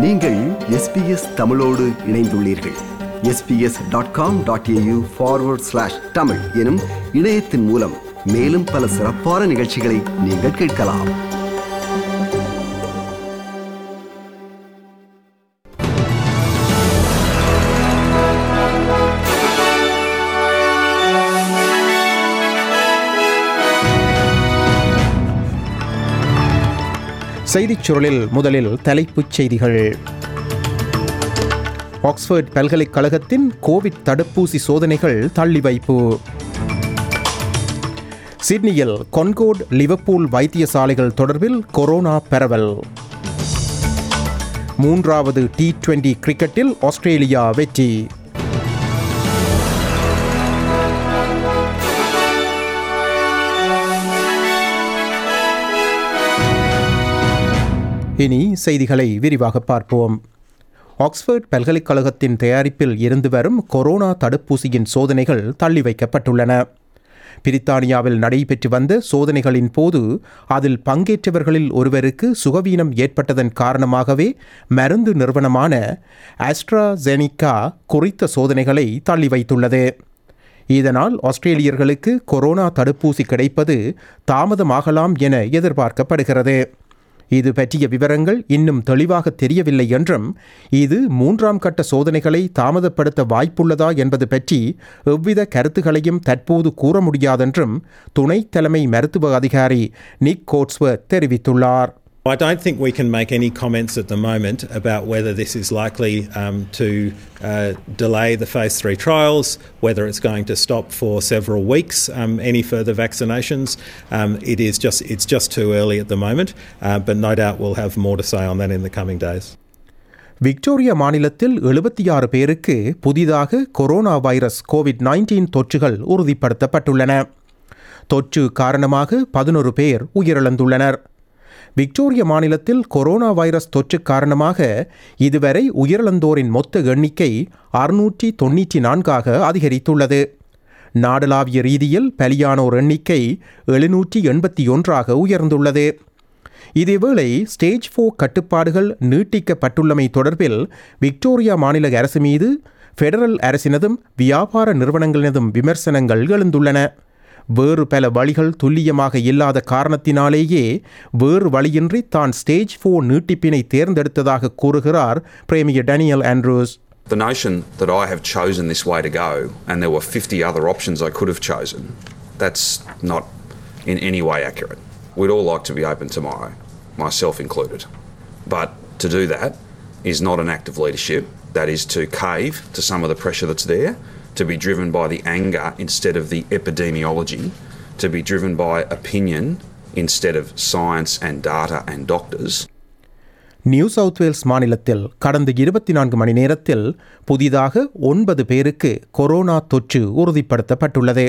நீங்கள் எஸ்பிஎஸ் தமிழோடு இணைந்துள்ளீர்கள். S B S dot com dot A U forward slash Tamil எனும் இணையத்தின் மூலம் மேலும் பல சிறப்பான நிகழ்ச்சிகளை நீங்கள் கேட்கலாம். செய்திச் சுருளில் முதலில் தலைப்புச் செய்திகள். ஆக்ஸ்போர்ட் பல்கலைக்கழகத்தின் கோவிட் தடுப்பூசி சோதனைகள் தள்ளி வைப்பு. சிட்னியில் கொன்கோட் லிவர்பூல் வைத்தியசாலைகள் தொடர்பில் கொரோனா பரவல். மூன்றாவது டி டுவெண்டி கிரிக்கெட்டில் ஆஸ்திரேலியா வெற்றி. இனி செய்திகளை விரிவாக பார்ப்போம். ஆக்ஸ்போர்ட் பல்கலைக்கழகத்தின் தயாரிப்பில் இருந்து வரும் கொரோனா தடுப்பூசியின் சோதனைகள் தள்ளி வைக்கப்பட்டுள்ளன. பிரித்தானியாவில் நடைபெற்று வந்த சோதனைகளின் போது அதில் பங்கேற்றவர்களில் ஒருவருக்கு சுகவீனம் ஏற்பட்டதன் காரணமாகவே மருந்து நிறுவனமான ஆஸ்ட்ராசெனிகா குறித்த சோதனைகளை தள்ளி வைத்துள்ளது. இதனால் ஆஸ்திரேலியர்களுக்கு கொரோனா தடுப்பூசி கிடைப்பது தாமதமாகலாம் என எதிர்பார்க்கப்படுகிறது. இது பற்றிய விவரங்கள் இன்னும் தெளிவாக தெரியவில்லை என்றும் இது மூன்றாம் கட்ட சோதனைகளை தாமதப்படுத்த வாய்ப்புள்ளதா என்பது பற்றி எவ்வித கருத்துகளையும் தற்போது கூற முடியாதென்றும் துணை தலைமை மருத்துவ அதிகாரி நிக் கோட்ஸ்வர் தெரிவித்துள்ளார். I don't think we can make any comments at the moment about whether this is likely um, to uh, delay the phase three trials, whether it's going to stop for several weeks um, any further vaccinations. Um, it is just it's just too early at the moment, uh, but no doubt we'll have more to say on that in the coming days. Victoria மாநிலத்தில் எழுபத்தி ஆறு பேருக்கு புதிதாக corona virus Covid nineteen தொற்றுகள் உறுதிப்படுத்தப்பட்டுள்ளன தொற்று காரணமாக பதினொரு பேர் உயிரிழந்துள்ளனர் விக்டோரியா மாநிலத்தில் கொரோனா வைரஸ் தொற்று காரணமாக இதுவரை உயிரிழந்தோரின் மொத்த எண்ணிக்கை அறுநூற்றி தொன்னூற்றி நான்காக அதிகரித்துள்ளது. நாடளாவிய ரீதியில் பலியானோர் எண்ணிக்கை எழுநூற்றி எண்பத்தி ஒன்றாக உயர்ந்துள்ளது. இதேவேளை ஸ்டேஜ் ஃபோர் கட்டுப்பாடுகள் நீட்டிக்கப்பட்டுள்ளமை தொடர்பில் விக்டோரியா மாநில அரசு மீது ஃபெடரல் அரசினதும் வியாபார நிறுவனங்களினதும் விமர்சனங்கள் எழுந்துள்ளன. வேறு பல வழிகள் துல்லியமாக இல்லாத காரணத்தினாலேயே வேறு வழியின்றி தான் ஸ்டேஜ் ஃபோர் நீட்டிப்பினை தேர்ந்தெடுத்ததாக கூறுகிறார் premier Daniel Andrews The notion that I have chosen this way to go and there were 50 other options I could have chosen, that's not in any way accurate. We'd all like to be open tomorrow, myself included. But to do that is not an act of leadership. That is to cave to some of the pressure that's there, to be driven by the anger instead of the epidemiology, to be driven by opinion instead of science and data and doctors. New South Wales மாநிலத்தில் கடந்த இருபத்தி நான்கு மணி நேரத்தில் புதிதாக ஒன்பது பேருக்கு corona தொற்று உறுதிப்படுத்தப்பட்டுள்ளது.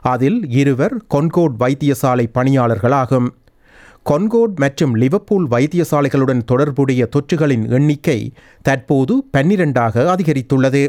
அதில் இருவர் கொன்கோட் வைத்தியசாலை பணியாளர்களாகும். கொன்கோட் மற்றும் லிவர்பூல் வைத்தியசாலைகளுடன் தொடர்புடைய தொற்றுகளின் எண்ணிக்கை தற்போது பன்னிரண்டாக அதிகரித்துள்ளது.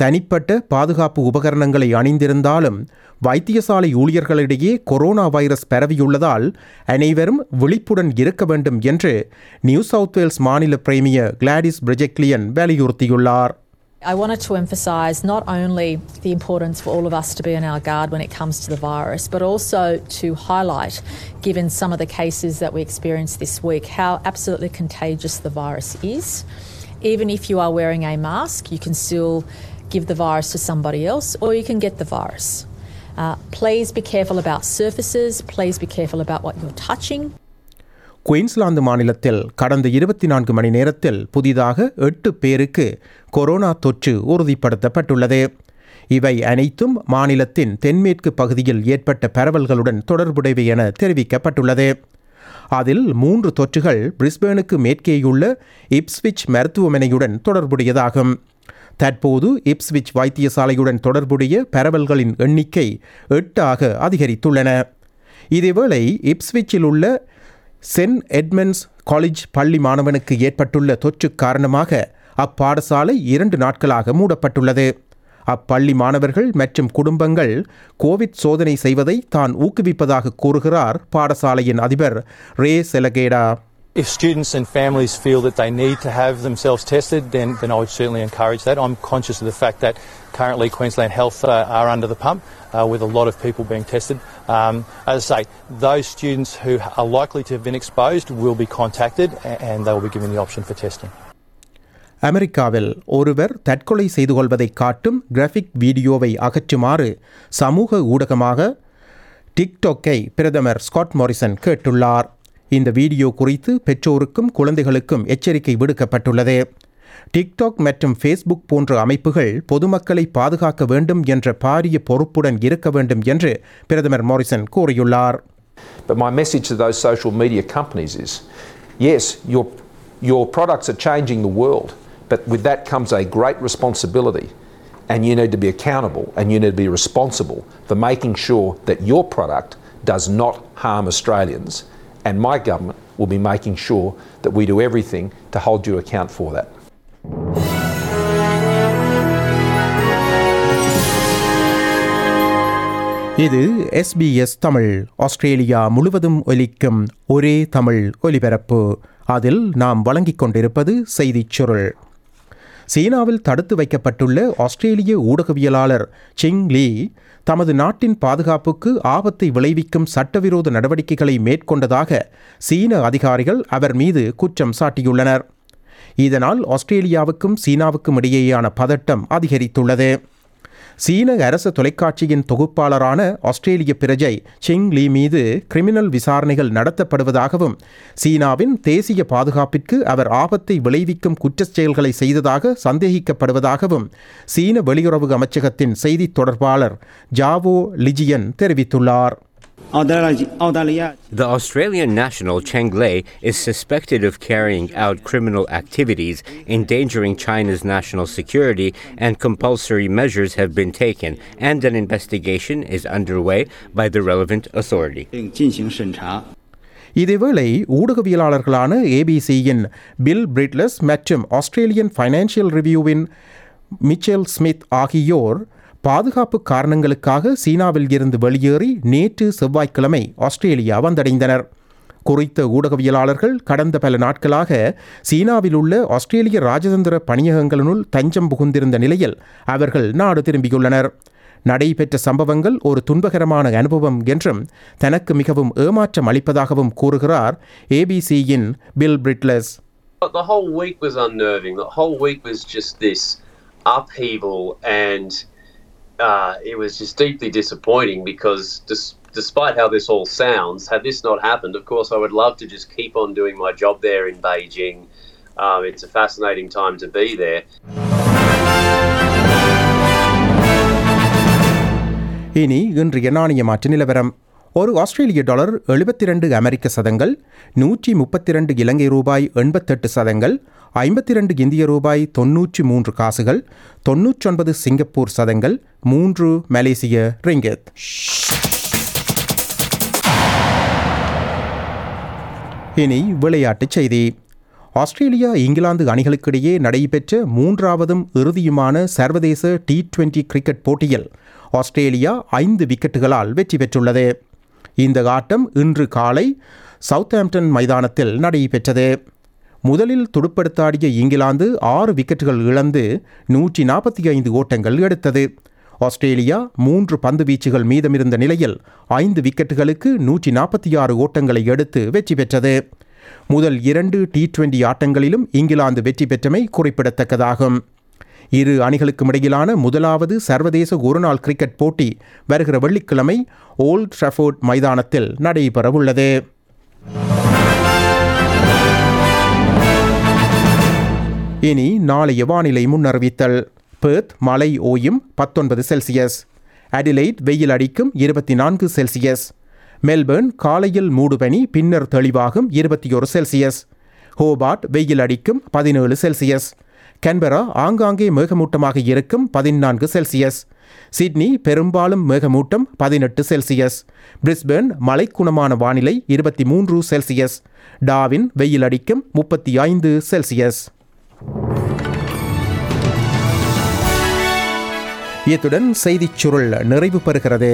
தனிப்பட்ட பாதுகாப்பு உபகரணங்களை அணிந்திருந்தாலும் வைத்தியசாலை ஊழியர்களிடையே கொரோனா வைரஸ் பரவியுள்ளதால் அனைவரும் விழிப்புடன் இருக்க வேண்டும் என்று நியூ சவுத் வேல்ஸ் மாநில பிரேமியர் கிளாடிஸ் பிரிஜெக்லியன் வலியுறுத்தியுள்ளார் I wanted to emphasise not only the importance for all of us to be on our guard when it comes to the virus, but also to highlight, given some of the cases that we experienced this week, how absolutely contagious the virus is. Even if you are wearing a mask, you can still give the virus to somebody else or you can get the virus. Uh, please be careful about surfaces, please be careful about what you're touching. Queensland மாநிலத்தில் கடந்த இருபத்தி நான்கு மணி நேரத்தில் புதிதாக எட்டு பேருக்கு corona தொற்று உறுதிப்படுத்தப்பட்டுள்ளது இவை அனைத்தும் மாநிலத்தின் தென்மேற்கு பகுதியில் ஏற்பட்ட பரவல்களுடன் தொடர்புடையவை என தெரிவிக்கப்பட்டுள்ளது அதில் மூன்று தொற்றுகள் பிரிஸ்பேனுக்கு மேற்கேயுள்ள இப்ஸ்விச் மருத்துவமனையுடன் தொடர்புடையதாகும் தற்போது இப்ஸ்விச் வைத்தியசாலையுடன் தொடர்புடைய பரவல்களின் எண்ணிக்கை எட்டாக அதிகரித்துள்ளன. இதேவேளை இப்ஸ்விச்சில் உள்ள சென்ட் எட்மண்ட்ஸ் காலேஜ் பள்ளி மாணவனுக்கு ஏற்பட்டுள்ள தொற்று காரணமாக அப்பாடசாலை இரண்டு நாட்களாக மூடப்பட்டுள்ளது. அப்பள்ளி மாணவர்கள் மற்றும் குடும்பங்கள் கோவிட் சோதனை செய்வதை தான் ஊக்குவிப்பதாக கூறுகிறார் பாடசாலையின் அதிபர் ரே செலகேடா. If students and families feel that they need to have themselves tested, then, then I would certainly encourage that. I'm conscious of the fact that currently Queensland Health uh, are under the pump uh, with a lot of people being tested. Um, as I say, those students who are likely to have been exposed will be contacted a- and they will be given the option for testing. அமெரிக்காவில் ஒருவர் தற்கொலை செய்து கொள்வதை காட்டும் graphic வீடியோவை அகற்றுமாறு சமூக ஊடகமாக டிக்டாக்கை பிரதமர் ஸ்காட் மாரிசன் கேட்டுள்ளார் இந்த வீடியோ குறித்து பெற்றோருக்கும் குழந்தைகளுக்கும் எச்சரிக்கை விடுக்கப்பட்டுள்ளது டிக்டாக் மற்றும் ஃபேஸ்புக் போன்ற அமைப்புகள் பொதுமக்களை பாதுகாக்க வேண்டும் என்ற பாரிய பொறுப்புடன் இருக்க வேண்டும் என்று பிரதமர் மோரிசன் கூறியுள்ளார் But my message to those social media companies is yes, your, your products are changing the world, but with that comes a great responsibility. And you need to be accountable and you need to be responsible for making sure that your product does not harm Australians. And my government will be making sure that we do everything to hold you account for that. இது SBS Tamil Australia முழுவதும் ஒலிக்கும் ஒரே தமிழ் ஒலிபரப்பு அதில் நாம் வழங்கிக் கொண்டிருப்பது செய்திச் சுருள் சீனாவில் தடுத்து வைக்கப்பட்டுள்ள ஆஸ்திரேலிய ஊடகவியலாளர் சிங் லீ தமது நாட்டின் பாதுகாப்புக்கு ஆபத்தை விளைவிக்கும் சட்டவிரோத நடவடிக்கைகளை மேற்கொண்டதாக சீன அதிகாரிகள் அவர் மீது குற்றம் சாட்டியுள்ளனர். இதனால் ஆஸ்திரேலியாவுக்கும் சீனாவுக்கும் இடையேயான பதட்டம் அதிகரித்துள்ளது. சீன அரசு தொலைக்காட்சியின் தொகுப்பாளரான ஆஸ்திரேலிய பிரஜை செங் லீ மீது கிரிமினல் விசாரணைகள் நடத்தப்படுவதாகவும் சீனாவின் தேசிய பாதுகாப்பிற்கு அவர் ஆபத்தை விளைவிக்கும் குற்றச் செயல்களை செய்ததாக சந்தேகிக்கப்படுவதாகவும் சீன வெளியுறவு அமைச்சகத்தின் செய்தித் தொடர்பாளர் ஜாவோ லிஜியன் தெரிவித்துள்ளார். The Australian national Cheng Lei is suspected of carrying out criminal activities, endangering China's national security, and compulsory measures have been taken, and an investigation is underway by the relevant authority. இதேவேளை ஊடகவியலாளர்களான ஏபிசியின் Bill Birtles மற்றும் Australian Financial ரிவ்யூவின் Michelle Smith ஆகியோர் பாதுகாப்பு காரணங்களுக்காக சீனாவில் இருந்து வெளியேறி நேற்று செவ்வாய்க்கிழமை ஆஸ்திரேலியா வந்தடைந்தனர். குறித்த ஊடகவியலாளர்கள் கடந்த பல நாட்களாக சீனாவில் உள்ள ஆஸ்திரேலிய ராஜதந்திர பணியகங்களினுள் தஞ்சம் புகுந்திருந்த நிலையில் அவர்கள் நாடு திரும்பியுள்ளனர். நடைபெற்ற சம்பவங்கள் ஒரு துன்பகரமான அனுபவம் என்றும் தனக்கு மிகவும் ஏமாற்றம் அளிப்பதாகவும் கூறுகிறார் ஏபிசியின் Bill Birtles. The whole week was unnerving. The whole week was just this upheaval, and uh, it was just deeply disappointing because, dis- despite how this all sounds, had this not happened, of course, I would love to just keep on doing my job there in Beijing. Um, it's a fascinating time to be there. இனி இன்றைய நாணய மாற்று நிலவரம் ஒரு ஆஸ்திரேலிய dollar எழுபத்தி ரெண்டு அமெரிக்க சதங்கள் நூற்றி முப்பத்தி ரெண்டு இலங்கை ரூபாய் எண்பத்தெட்டு சதங்கள் ஐம்பத்தி ரெண்டு இந்திய ரூபாய் தொன்னூற்றி மூன்று காசுகள் தொன்னூற்றொன்பது சிங்கப்பூர் சதங்கள் மூன்று மலேசிய ரிங்கத் இனி விளையாட்டுச் செய்தி. ஆஸ்திரேலியா இங்கிலாந்து அணிகளுக்கிடையே நடைபெற்ற மூன்றாவதும் இறுதியுமான சர்வதேச டி டுவெண்டி கிரிக்கெட் போட்டியில் ஆஸ்திரேலியா ஐந்து விக்கெட்டுகளால் வெற்றி பெற்றுள்ளது. இந்த ஆட்டம் இன்று காலை சவுத்தாம்ப்டன் மைதானத்தில் நடைபெற்றது. முதலில் துடுப்படுத்தாடிய இங்கிலாந்து ஆறு விக்கெட்டுகள் இழந்து நூற்றி நாற்பத்தி ஐந்து ஓட்டங்கள் எடுத்தது. ஆஸ்திரேலியா மூன்று பந்து வீச்சுகள் மீதமிருந்த நிலையில் ஐந்து விக்கெட்டுகளுக்கு நூற்றி நாற்பத்தி ஆறு ஓட்டங்களை எடுத்து வெற்றி பெற்றது. முதல் இரண்டு டி டுவெண்டி ஆட்டங்களிலும் இங்கிலாந்து வெற்றி பெற்றமை குறிப்பிடத்தக்கதாகும். இரு அணிகளுக்கும் இடையிலான முதலாவது சர்வதேச ஒருநாள் கிரிக்கெட் போட்டி வருகிற வெள்ளிக்கிழமை ஓல்ட் ட்ரஃபோர்ட் மைதானத்தில் நடைபெறவுள்ளது. இனி நாளைய வானிலை முன்னறிவித்தல். பெர்த் மலை ஓயும் பத்தொன்பது செல்சியஸ். அடிலைட் வெயில் அடிக்கும் இருபத்தி நான்கு செல்சியஸ். மெல்பர்ன் காலையில் மூடுபனி பின்னர் தெளிவாகும் இருபத்தி ஒரு செல்சியஸ். ஹோபார்ட் வெயில் அடிக்கும் பதினேழு செல்சியஸ். கன்பரா ஆங்காங்கே மேகமூட்டமாக இருக்கும் பதினான்கு செல்சியஸ் சிட்னி பெரும்பாலும் மேகமூட்டம் பதினெட்டு செல்சியஸ் பிரிஸ்பேர்ன் மலைக்குணமான வானிலை இருபத்தி மூன்று செல்சியஸ் டாவின் வெயில் அடிக்கும் முப்பத்தி ஐந்து செல்சியஸ் இத்துடன் செய்திச் சுருள் நிறைவு பெறுகிறது.